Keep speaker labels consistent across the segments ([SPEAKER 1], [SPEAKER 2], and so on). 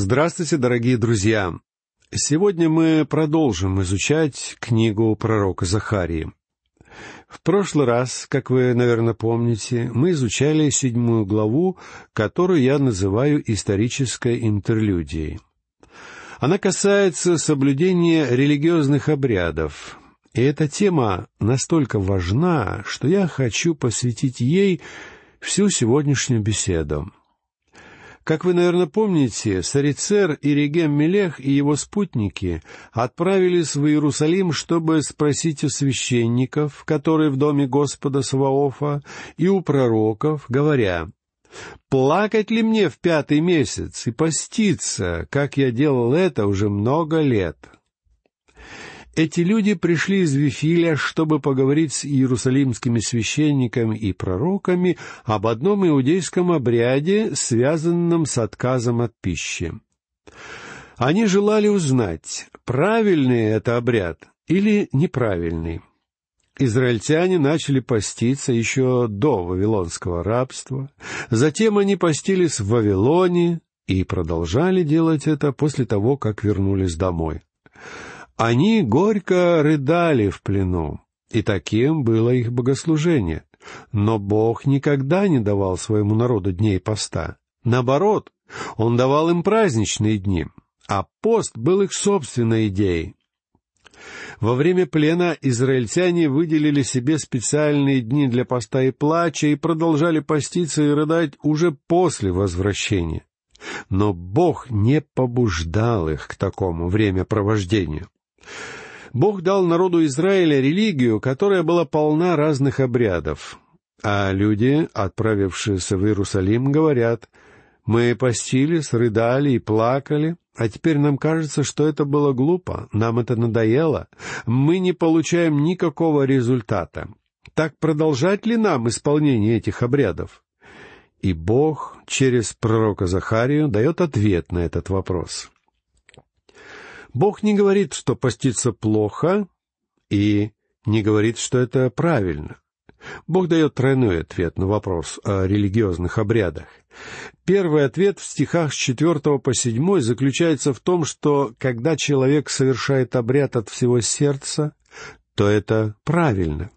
[SPEAKER 1] Здравствуйте, дорогие друзья! Сегодня мы продолжим изучать книгу пророка Захарии. В прошлый раз, как вы, наверное, помните, мы изучали седьмую главу, которую я называю исторической интерлюдией. Она касается соблюдения религиозных обрядов, и эта тема настолько важна, что я хочу посвятить ей всю сегодняшнюю беседу. Как вы, наверное, помните, Сарицер и Регем Мелех и его спутники отправились в Иерусалим, чтобы спросить у священников, которые в доме Господа Саваофа, и у пророков, говоря, «Плакать ли мне в пятый месяц и поститься, как я делал это уже много лет?» Эти люди пришли из Вифиля, чтобы поговорить с иерусалимскими священниками и пророками об одном иудейском обряде, связанном с отказом от пищи. Они желали узнать, правильный это обряд или неправильный. Израильтяне начали поститься еще до вавилонского рабства, затем они постились в Вавилоне и продолжали делать это после того, как вернулись домой. Они горько рыдали в плену, и таким было их богослужение. Но Бог никогда не давал своему народу дней поста. Наоборот, Он давал им праздничные дни, а пост был их собственной идеей. Во время плена израильтяне выделили себе специальные дни для поста и плача и продолжали поститься и рыдать уже после возвращения. Но Бог не побуждал их к такому времяпровождению. Бог дал народу Израиля религию, которая была полна разных обрядов. А люди, отправившиеся в Иерусалим, говорят, «Мы постились, рыдали и плакали, а теперь нам кажется, что это было глупо, нам это надоело, мы не получаем никакого результата. Так продолжать ли нам исполнение этих обрядов?» И Бог через пророка Захарию дает ответ на этот вопрос. Бог не говорит, что поститься плохо, и не говорит, что это правильно. Бог дает тройной ответ на вопрос о религиозных обрядах. Первый ответ в стихах с четвертого по седьмой заключается в том, что когда человек совершает обряд от всего сердца, то это правильно.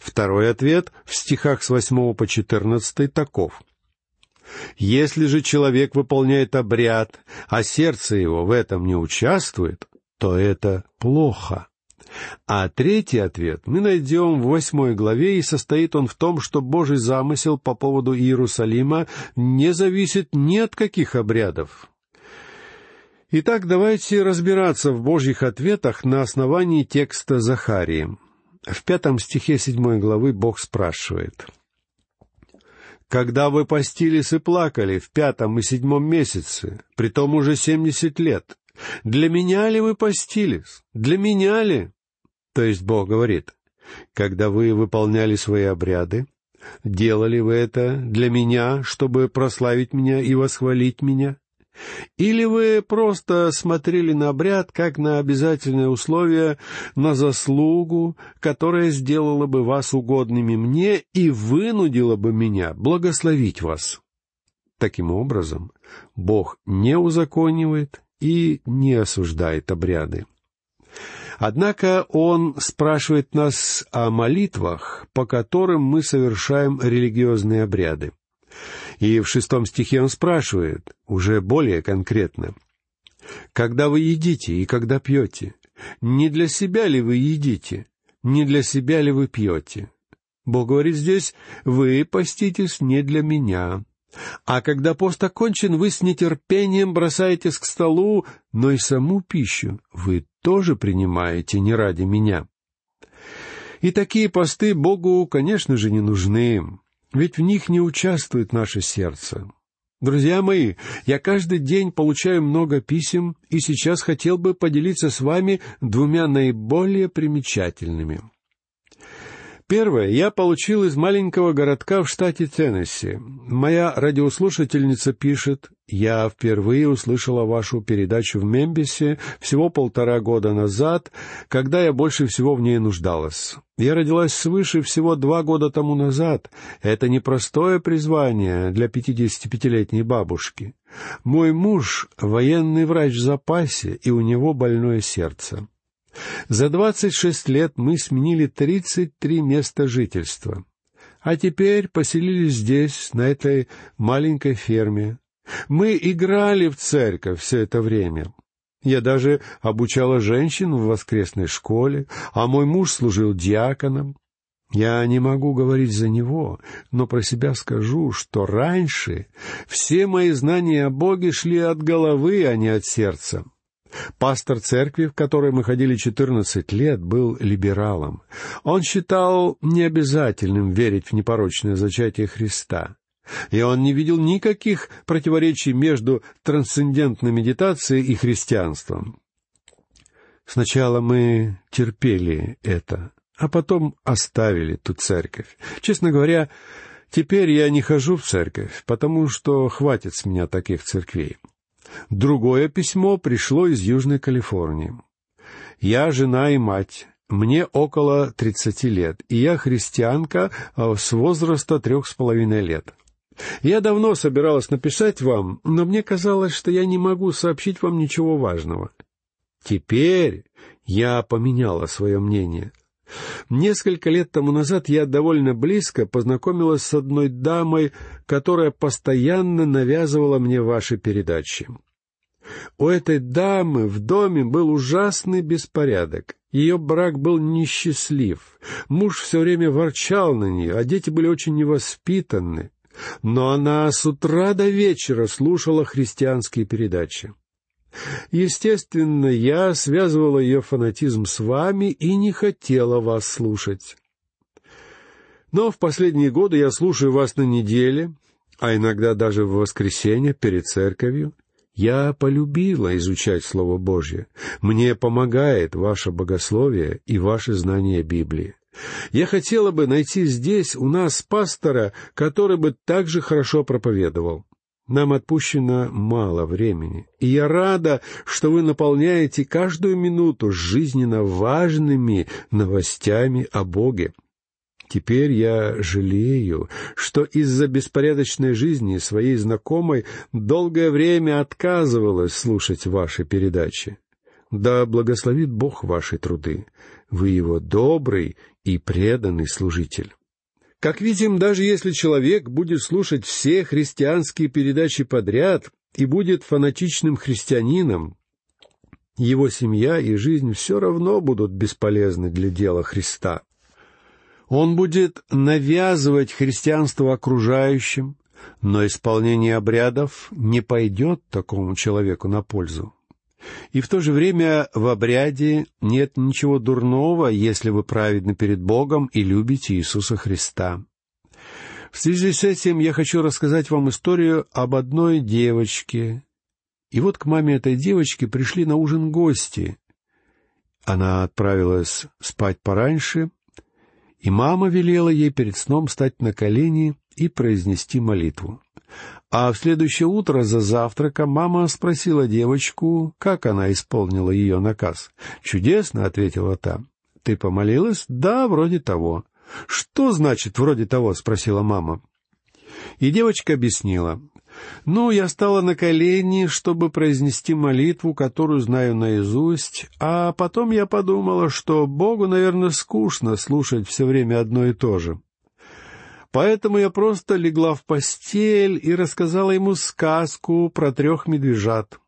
[SPEAKER 1] Второй ответ в стихах с восьмого по четырнадцатый таков. Если же человек выполняет обряд, а сердце его в этом не участвует, то это плохо. А третий ответ мы найдем в восьмой главе, и состоит он в том, что Божий замысел по поводу Иерусалима не зависит ни от каких обрядов. Итак, давайте разбираться в Божьих ответах на основании текста Захарии. В пятом стихе седьмой главы Бог спрашивает — когда вы постились и плакали в пятом и седьмом месяце, при том уже семьдесят лет, для меня ли вы постились? Для меня ли? То есть Бог говорит, когда вы выполняли свои обряды, делали вы это для меня, чтобы прославить меня и восхвалить меня? Или вы просто смотрели на обряд как на обязательное условие, на заслугу, которая сделала бы вас угодными мне и вынудила бы меня благословить вас? Таким образом, Бог не узаконивает и не осуждает обряды. Однако Он спрашивает нас о молитвах, по которым мы совершаем религиозные обряды. И в шестом стихе он спрашивает, уже более конкретно, «Когда вы едите и когда пьете, не для себя ли вы едите, не для себя ли вы пьете?» Бог говорит здесь, «Вы поститесь не для меня». А когда пост окончен, вы с нетерпением бросаетесь к столу, но и саму пищу вы тоже принимаете не ради меня. И такие посты Богу, конечно же, не нужны ведь в них не участвует наше сердце. Друзья мои, я каждый день получаю много писем, и сейчас хотел бы поделиться с вами двумя наиболее примечательными. Первое я получил из маленького городка в штате Теннесси. Моя радиослушательница пишет, «Я впервые услышала вашу передачу в Мембисе всего полтора года назад, когда я больше всего в ней нуждалась. Я родилась свыше всего два года тому назад. Это непростое призвание для пятидесятипятилетней бабушки. Мой муж — военный врач в запасе, и у него больное сердце. За двадцать шесть лет мы сменили тридцать три места жительства. А теперь поселились здесь, на этой маленькой ферме. Мы играли в церковь все это время. Я даже обучала женщин в воскресной школе, а мой муж служил диаконом. Я не могу говорить за него, но про себя скажу, что раньше все мои знания о Боге шли от головы, а не от сердца. Пастор церкви, в которой мы ходили четырнадцать лет, был либералом. Он считал необязательным верить в непорочное зачатие Христа. И он не видел никаких противоречий между трансцендентной медитацией и христианством. Сначала мы терпели это, а потом оставили ту церковь. Честно говоря, теперь я не хожу в церковь, потому что хватит с меня таких церквей. Другое письмо пришло из Южной Калифорнии. «Я жена и мать. Мне около тридцати лет, и я христианка а, с возраста трех с половиной лет. Я давно собиралась написать вам, но мне казалось, что я не могу сообщить вам ничего важного. Теперь я поменяла свое мнение. Несколько лет тому назад я довольно близко познакомилась с одной дамой, которая постоянно навязывала мне ваши передачи. У этой дамы в доме был ужасный беспорядок. Ее брак был несчастлив. Муж все время ворчал на нее, а дети были очень невоспитанны. Но она с утра до вечера слушала христианские передачи. Естественно, я связывала ее фанатизм с вами и не хотела вас слушать. Но в последние годы я слушаю вас на неделе, а иногда даже в воскресенье перед церковью. Я полюбила изучать Слово Божье. Мне помогает ваше богословие и ваше знание Библии. Я хотела бы найти здесь у нас пастора, который бы также хорошо проповедовал. Нам отпущено мало времени, и я рада, что вы наполняете каждую минуту жизненно важными новостями о Боге. Теперь я жалею, что из-за беспорядочной жизни своей знакомой долгое время отказывалась слушать ваши передачи. Да благословит Бог ваши труды. Вы его добрый и преданный служитель. Как видим, даже если человек будет слушать все христианские передачи подряд и будет фанатичным христианином, его семья и жизнь все равно будут бесполезны для дела Христа. Он будет навязывать христианство окружающим, но исполнение обрядов не пойдет такому человеку на пользу. И в то же время в обряде нет ничего дурного, если вы праведны перед Богом и любите Иисуса Христа. В связи с этим я хочу рассказать вам историю об одной девочке. И вот к маме этой девочки пришли на ужин гости. Она отправилась спать пораньше, и мама велела ей перед сном встать на колени и произнести молитву. А в следующее утро за завтраком мама спросила девочку, как она исполнила ее наказ. «Чудесно», — ответила та. «Ты помолилась?» «Да, вроде того». «Что значит «вроде того»?» — спросила мама. И девочка объяснила. «Ну, я стала на колени, чтобы произнести молитву, которую знаю наизусть, а потом я подумала, что Богу, наверное, скучно слушать все время одно и то же. Поэтому я просто легла в постель и рассказала ему сказку про трех медвежат.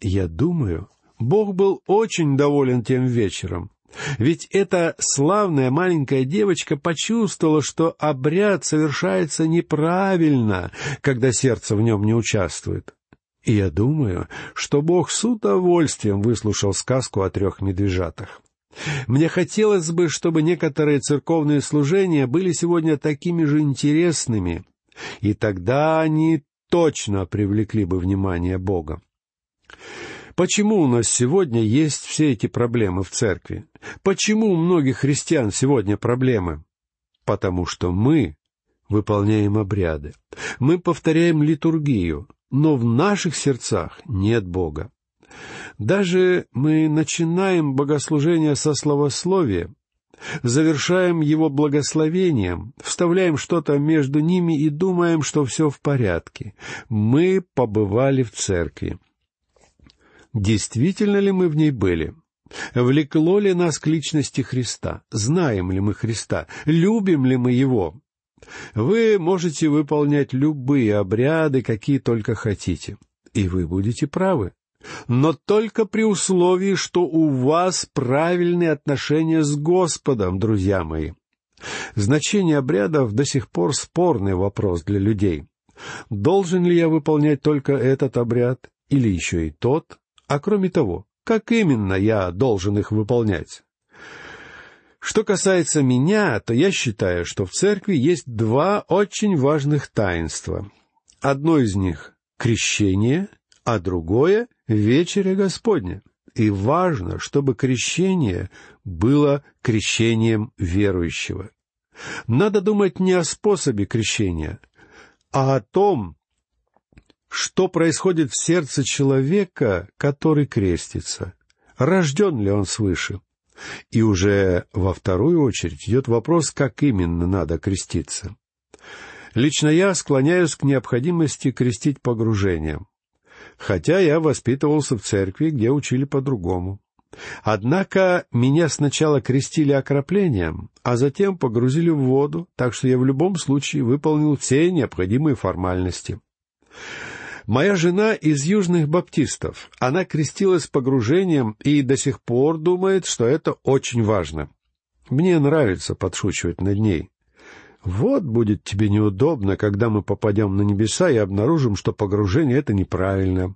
[SPEAKER 1] Я думаю, Бог был очень доволен тем вечером. Ведь эта славная маленькая девочка почувствовала, что обряд совершается неправильно, когда сердце в нем не участвует. И я думаю, что Бог с удовольствием выслушал сказку о трех медвежатах. Мне хотелось бы, чтобы некоторые церковные служения были сегодня такими же интересными, и тогда они точно привлекли бы внимание Бога. Почему у нас сегодня есть все эти проблемы в церкви? Почему у многих христиан сегодня проблемы? потому что мы выполняем обряды. Мы повторяем литургию, но в наших сердцах нет Бога. Даже мы начинаем богослужение со словословия, завершаем его благословением, вставляем что-то между ними и думаем, что все в порядке. Мы побывали в церкви. Действительно ли мы в ней были? Влекло ли нас к личности Христа? Знаем ли мы Христа? Любим ли мы Его? Вы можете выполнять любые обряды, какие только хотите, и вы будете правы. Но только при условии, что у вас правильные отношения с Господом, друзья мои. Значение обрядов до сих пор спорный вопрос для людей. Должен ли я выполнять только этот обряд или еще и тот? А кроме того, как именно я должен их выполнять? Что касается меня, то я считаю, что в церкви есть два очень важных таинства. Одно из них — крещение, а другое — вечеря Господня. И важно, чтобы крещение было крещением верующего. Надо думать не о способе крещения, а о том, что происходит в сердце человека, который крестится. Рожден ли он свыше? И уже во вторую очередь идет вопрос, как именно надо креститься. Лично я склоняюсь к необходимости крестить погружением. Хотя я воспитывался в церкви, где учили по-другому. Однако меня сначала крестили окроплением, а затем погрузили в воду, так что я в любом случае выполнил все необходимые формальности. Моя жена из южных баптистов. Она крестилась погружением и до сих пор думает, что это очень важно. Мне нравится подшучивать над ней. Вот будет тебе неудобно, когда мы попадем на небеса и обнаружим, что погружение — это неправильно.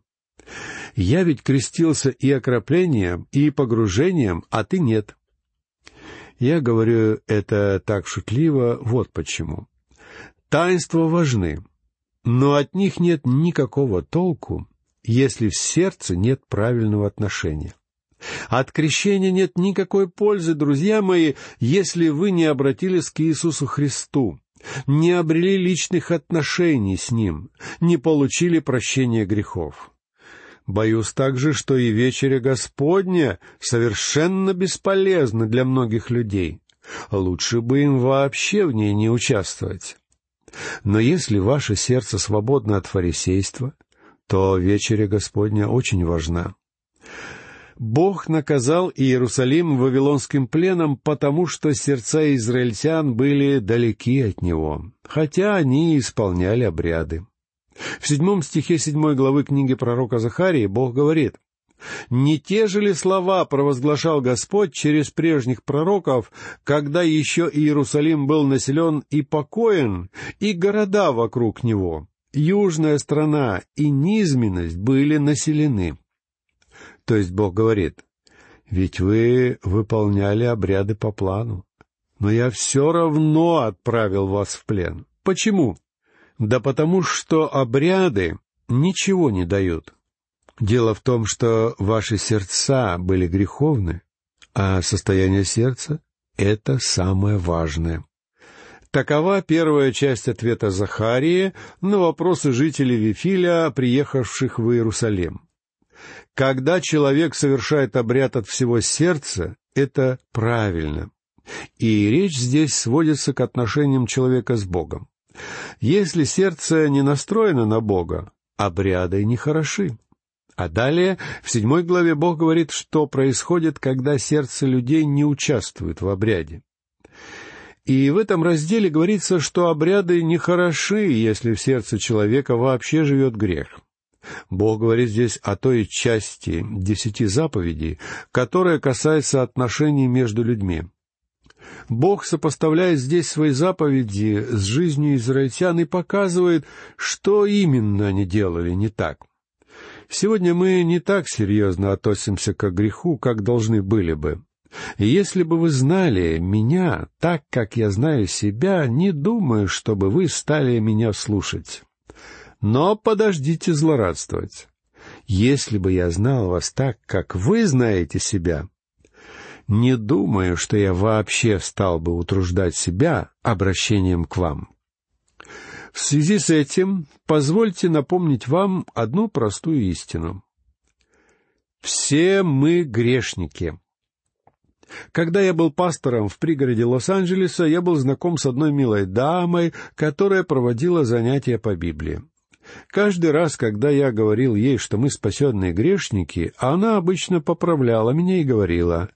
[SPEAKER 1] Я ведь крестился и окроплением, и погружением, а ты нет. Я говорю это так шутливо, вот почему. Таинства важны, но от них нет никакого толку, если в сердце нет правильного отношения. От крещения нет никакой пользы, друзья мои, если вы не обратились к Иисусу Христу, не обрели личных отношений с Ним, не получили прощения грехов. Боюсь также, что и вечеря Господня совершенно бесполезна для многих людей. Лучше бы им вообще в ней не участвовать. Но если ваше сердце свободно от фарисейства, то вечеря Господня очень важна. Бог наказал Иерусалим вавилонским пленом, потому что сердца израильтян были далеки от него, хотя они исполняли обряды. В седьмом стихе седьмой главы книги пророка Захарии Бог говорит, не те же ли слова провозглашал Господь через прежних пророков, когда еще Иерусалим был населен и покоен, и города вокруг него, южная страна и низменность были населены? То есть Бог говорит, ведь вы выполняли обряды по плану, но я все равно отправил вас в плен. Почему? Да потому что обряды ничего не дают. Дело в том, что ваши сердца были греховны, а состояние сердца — это самое важное. Такова первая часть ответа Захарии на вопросы жителей Вифиля, приехавших в Иерусалим. Когда человек совершает обряд от всего сердца, это правильно. И речь здесь сводится к отношениям человека с Богом. Если сердце не настроено на Бога, обряды не хороши. А далее, в седьмой главе Бог говорит, что происходит, когда сердце людей не участвует в обряде. И в этом разделе говорится, что обряды не хороши, если в сердце человека вообще живет грех. Бог говорит здесь о той части десяти заповедей, которая касается отношений между людьми. Бог сопоставляет здесь свои заповеди с жизнью израильтян и показывает, что именно они делали не так — Сегодня мы не так серьезно относимся к греху, как должны были бы. И если бы вы знали меня так, как я знаю себя, не думаю, чтобы вы стали меня слушать. Но подождите злорадствовать. Если бы я знал вас так, как вы знаете себя, не думаю, что я вообще стал бы утруждать себя обращением к вам. В связи с этим позвольте напомнить вам одну простую истину. Все мы грешники. Когда я был пастором в пригороде Лос-Анджелеса, я был знаком с одной милой дамой, которая проводила занятия по Библии. Каждый раз, когда я говорил ей, что мы спасенные грешники, она обычно поправляла меня и говорила,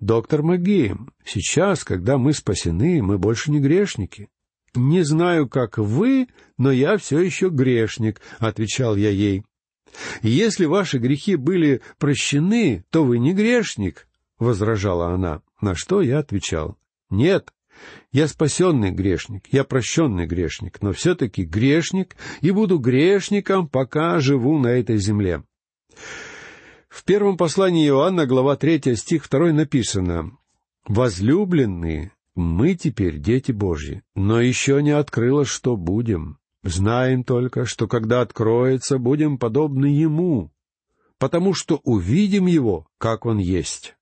[SPEAKER 1] «Доктор Маги, сейчас, когда мы спасены, мы больше не грешники». «Не знаю, как вы, но я все еще грешник», — отвечал я ей. «Если ваши грехи были прощены, то вы не грешник», — возражала она. На что я отвечал, «Нет, я спасенный грешник, я прощенный грешник, но все-таки грешник и буду грешником, пока живу на этой земле». В первом послании Иоанна, глава 3, стих 2 написано «Возлюбленные, мы теперь дети Божьи, но еще не открылось, что будем. Знаем только, что когда откроется, будем подобны Ему, потому что увидим Его, как Он есть.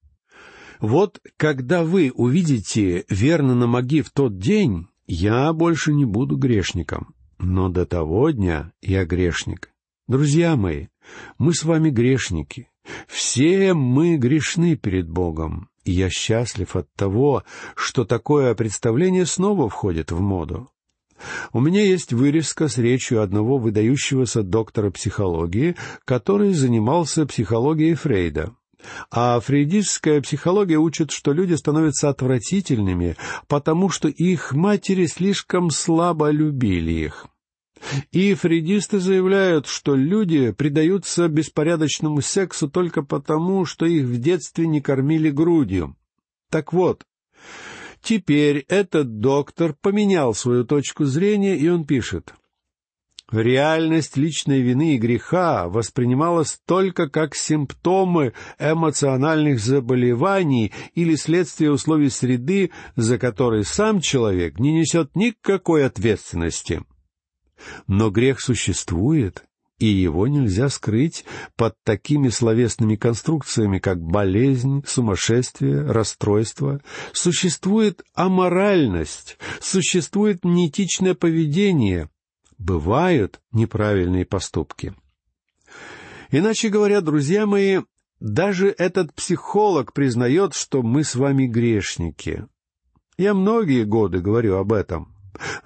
[SPEAKER 1] Вот когда вы увидите верно на маги в тот день, я больше не буду грешником, но до того дня я грешник. Друзья мои, мы с вами грешники. Все мы грешны перед Богом. И я счастлив от того, что такое представление снова входит в моду. У меня есть вырезка с речью одного выдающегося доктора психологии, который занимался психологией Фрейда. А фрейдистская психология учит, что люди становятся отвратительными, потому что их матери слишком слабо любили их. И фрейдисты заявляют, что люди предаются беспорядочному сексу только потому, что их в детстве не кормили грудью. Так вот, теперь этот доктор поменял свою точку зрения, и он пишет. Реальность личной вины и греха воспринималась только как симптомы эмоциональных заболеваний или следствие условий среды, за которые сам человек не несет никакой ответственности. Но грех существует, и его нельзя скрыть под такими словесными конструкциями, как болезнь, сумасшествие, расстройство. Существует аморальность, существует неэтичное поведение, бывают неправильные поступки. Иначе говоря, друзья мои, даже этот психолог признает, что мы с вами грешники. Я многие годы говорю об этом.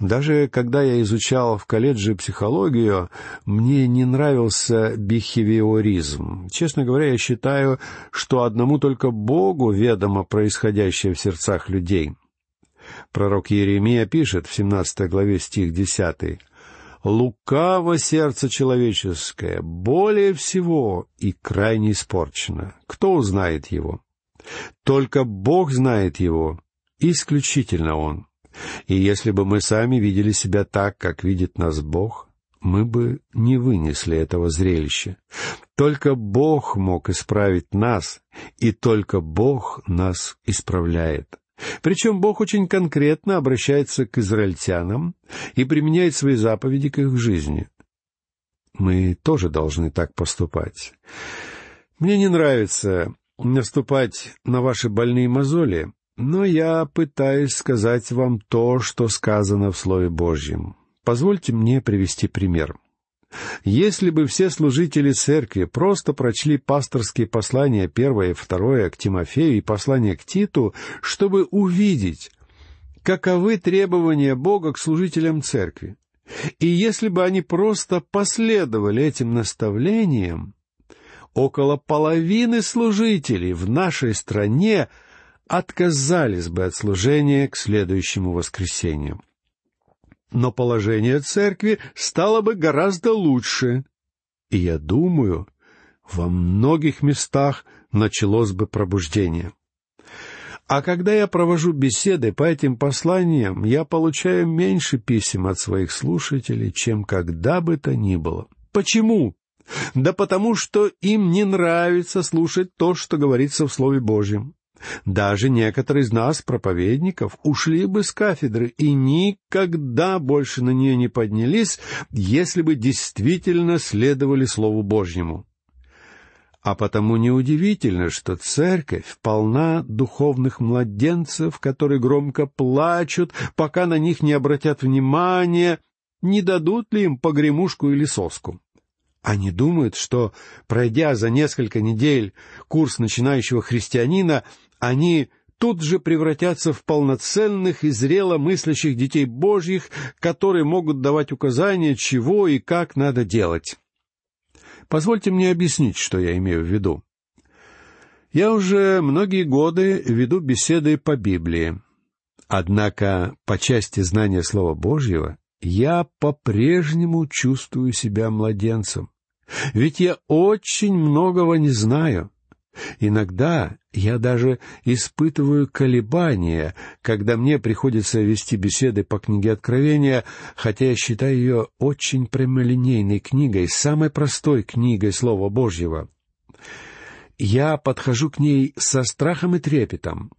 [SPEAKER 1] Даже когда я изучал в колледже психологию, мне не нравился бихевиоризм. Честно говоря, я считаю, что одному только Богу ведомо происходящее в сердцах людей. Пророк Иеремия пишет в 17 главе стих 10 «Лукаво сердце человеческое, более всего и крайне испорчено. Кто узнает его? Только Бог знает его, исключительно Он. И если бы мы сами видели себя так, как видит нас Бог, мы бы не вынесли этого зрелища. Только Бог мог исправить нас, и только Бог нас исправляет. Причем Бог очень конкретно обращается к израильтянам и применяет свои заповеди к их жизни. Мы тоже должны так поступать. Мне не нравится наступать на ваши больные мозоли, но я пытаюсь сказать вам то, что сказано в Слове Божьем. Позвольте мне привести пример. Если бы все служители церкви просто прочли пасторские послания первое и второе к Тимофею и послание к Титу, чтобы увидеть, каковы требования Бога к служителям церкви, и если бы они просто последовали этим наставлениям, около половины служителей в нашей стране отказались бы от служения к следующему воскресенью. Но положение церкви стало бы гораздо лучше. И я думаю, во многих местах началось бы пробуждение. А когда я провожу беседы по этим посланиям, я получаю меньше писем от своих слушателей, чем когда бы то ни было. Почему? Да потому что им не нравится слушать то, что говорится в Слове Божьем. Даже некоторые из нас, проповедников, ушли бы с кафедры и никогда больше на нее не поднялись, если бы действительно следовали Слову Божьему. А потому неудивительно, что церковь полна духовных младенцев, которые громко плачут, пока на них не обратят внимания, не дадут ли им погремушку или соску. Они думают, что, пройдя за несколько недель курс начинающего христианина, они тут же превратятся в полноценных и зрело мыслящих детей Божьих, которые могут давать указания, чего и как надо делать. Позвольте мне объяснить, что я имею в виду. Я уже многие годы веду беседы по Библии. Однако по части знания Слова Божьего я по-прежнему чувствую себя младенцем. Ведь я очень многого не знаю. Иногда я даже испытываю колебания, когда мне приходится вести беседы по книге Откровения, хотя я считаю ее очень прямолинейной книгой, самой простой книгой Слова Божьего. Я подхожу к ней со страхом и трепетом.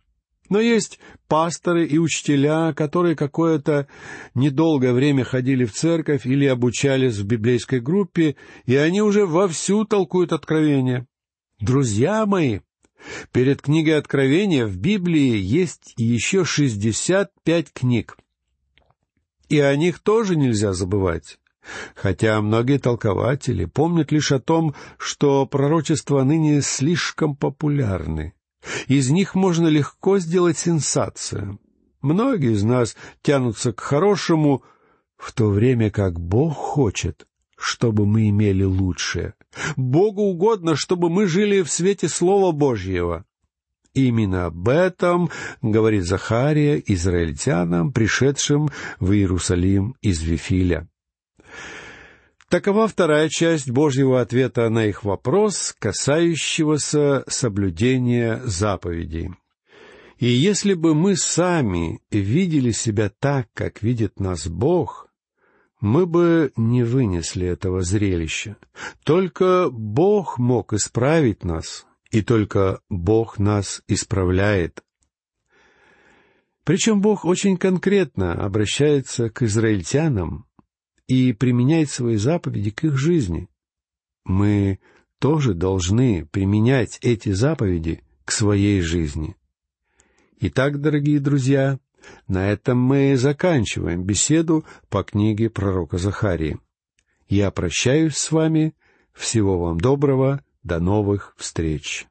[SPEAKER 1] Но есть пасторы и учителя, которые какое-то недолгое время ходили в церковь или обучались в библейской группе, и они уже вовсю толкуют откровения. Друзья мои, перед книгой Откровения в Библии есть еще шестьдесят пять книг. И о них тоже нельзя забывать. Хотя многие толкователи помнят лишь о том, что пророчества ныне слишком популярны. Из них можно легко сделать сенсацию. Многие из нас тянутся к хорошему, в то время как Бог хочет, чтобы мы имели лучшее. Богу угодно, чтобы мы жили в свете Слова Божьего. Именно об этом говорит Захария израильтянам, пришедшим в Иерусалим из Вифиля. Такова вторая часть Божьего ответа на их вопрос, касающегося соблюдения заповедей. И если бы мы сами видели себя так, как видит нас Бог, мы бы не вынесли этого зрелища. Только Бог мог исправить нас, и только Бог нас исправляет. Причем Бог очень конкретно обращается к израильтянам, и применяет свои заповеди к их жизни. Мы тоже должны применять эти заповеди к своей жизни. Итак, дорогие друзья, на этом мы заканчиваем беседу по книге пророка Захарии. Я прощаюсь с вами. Всего вам доброго. До новых встреч.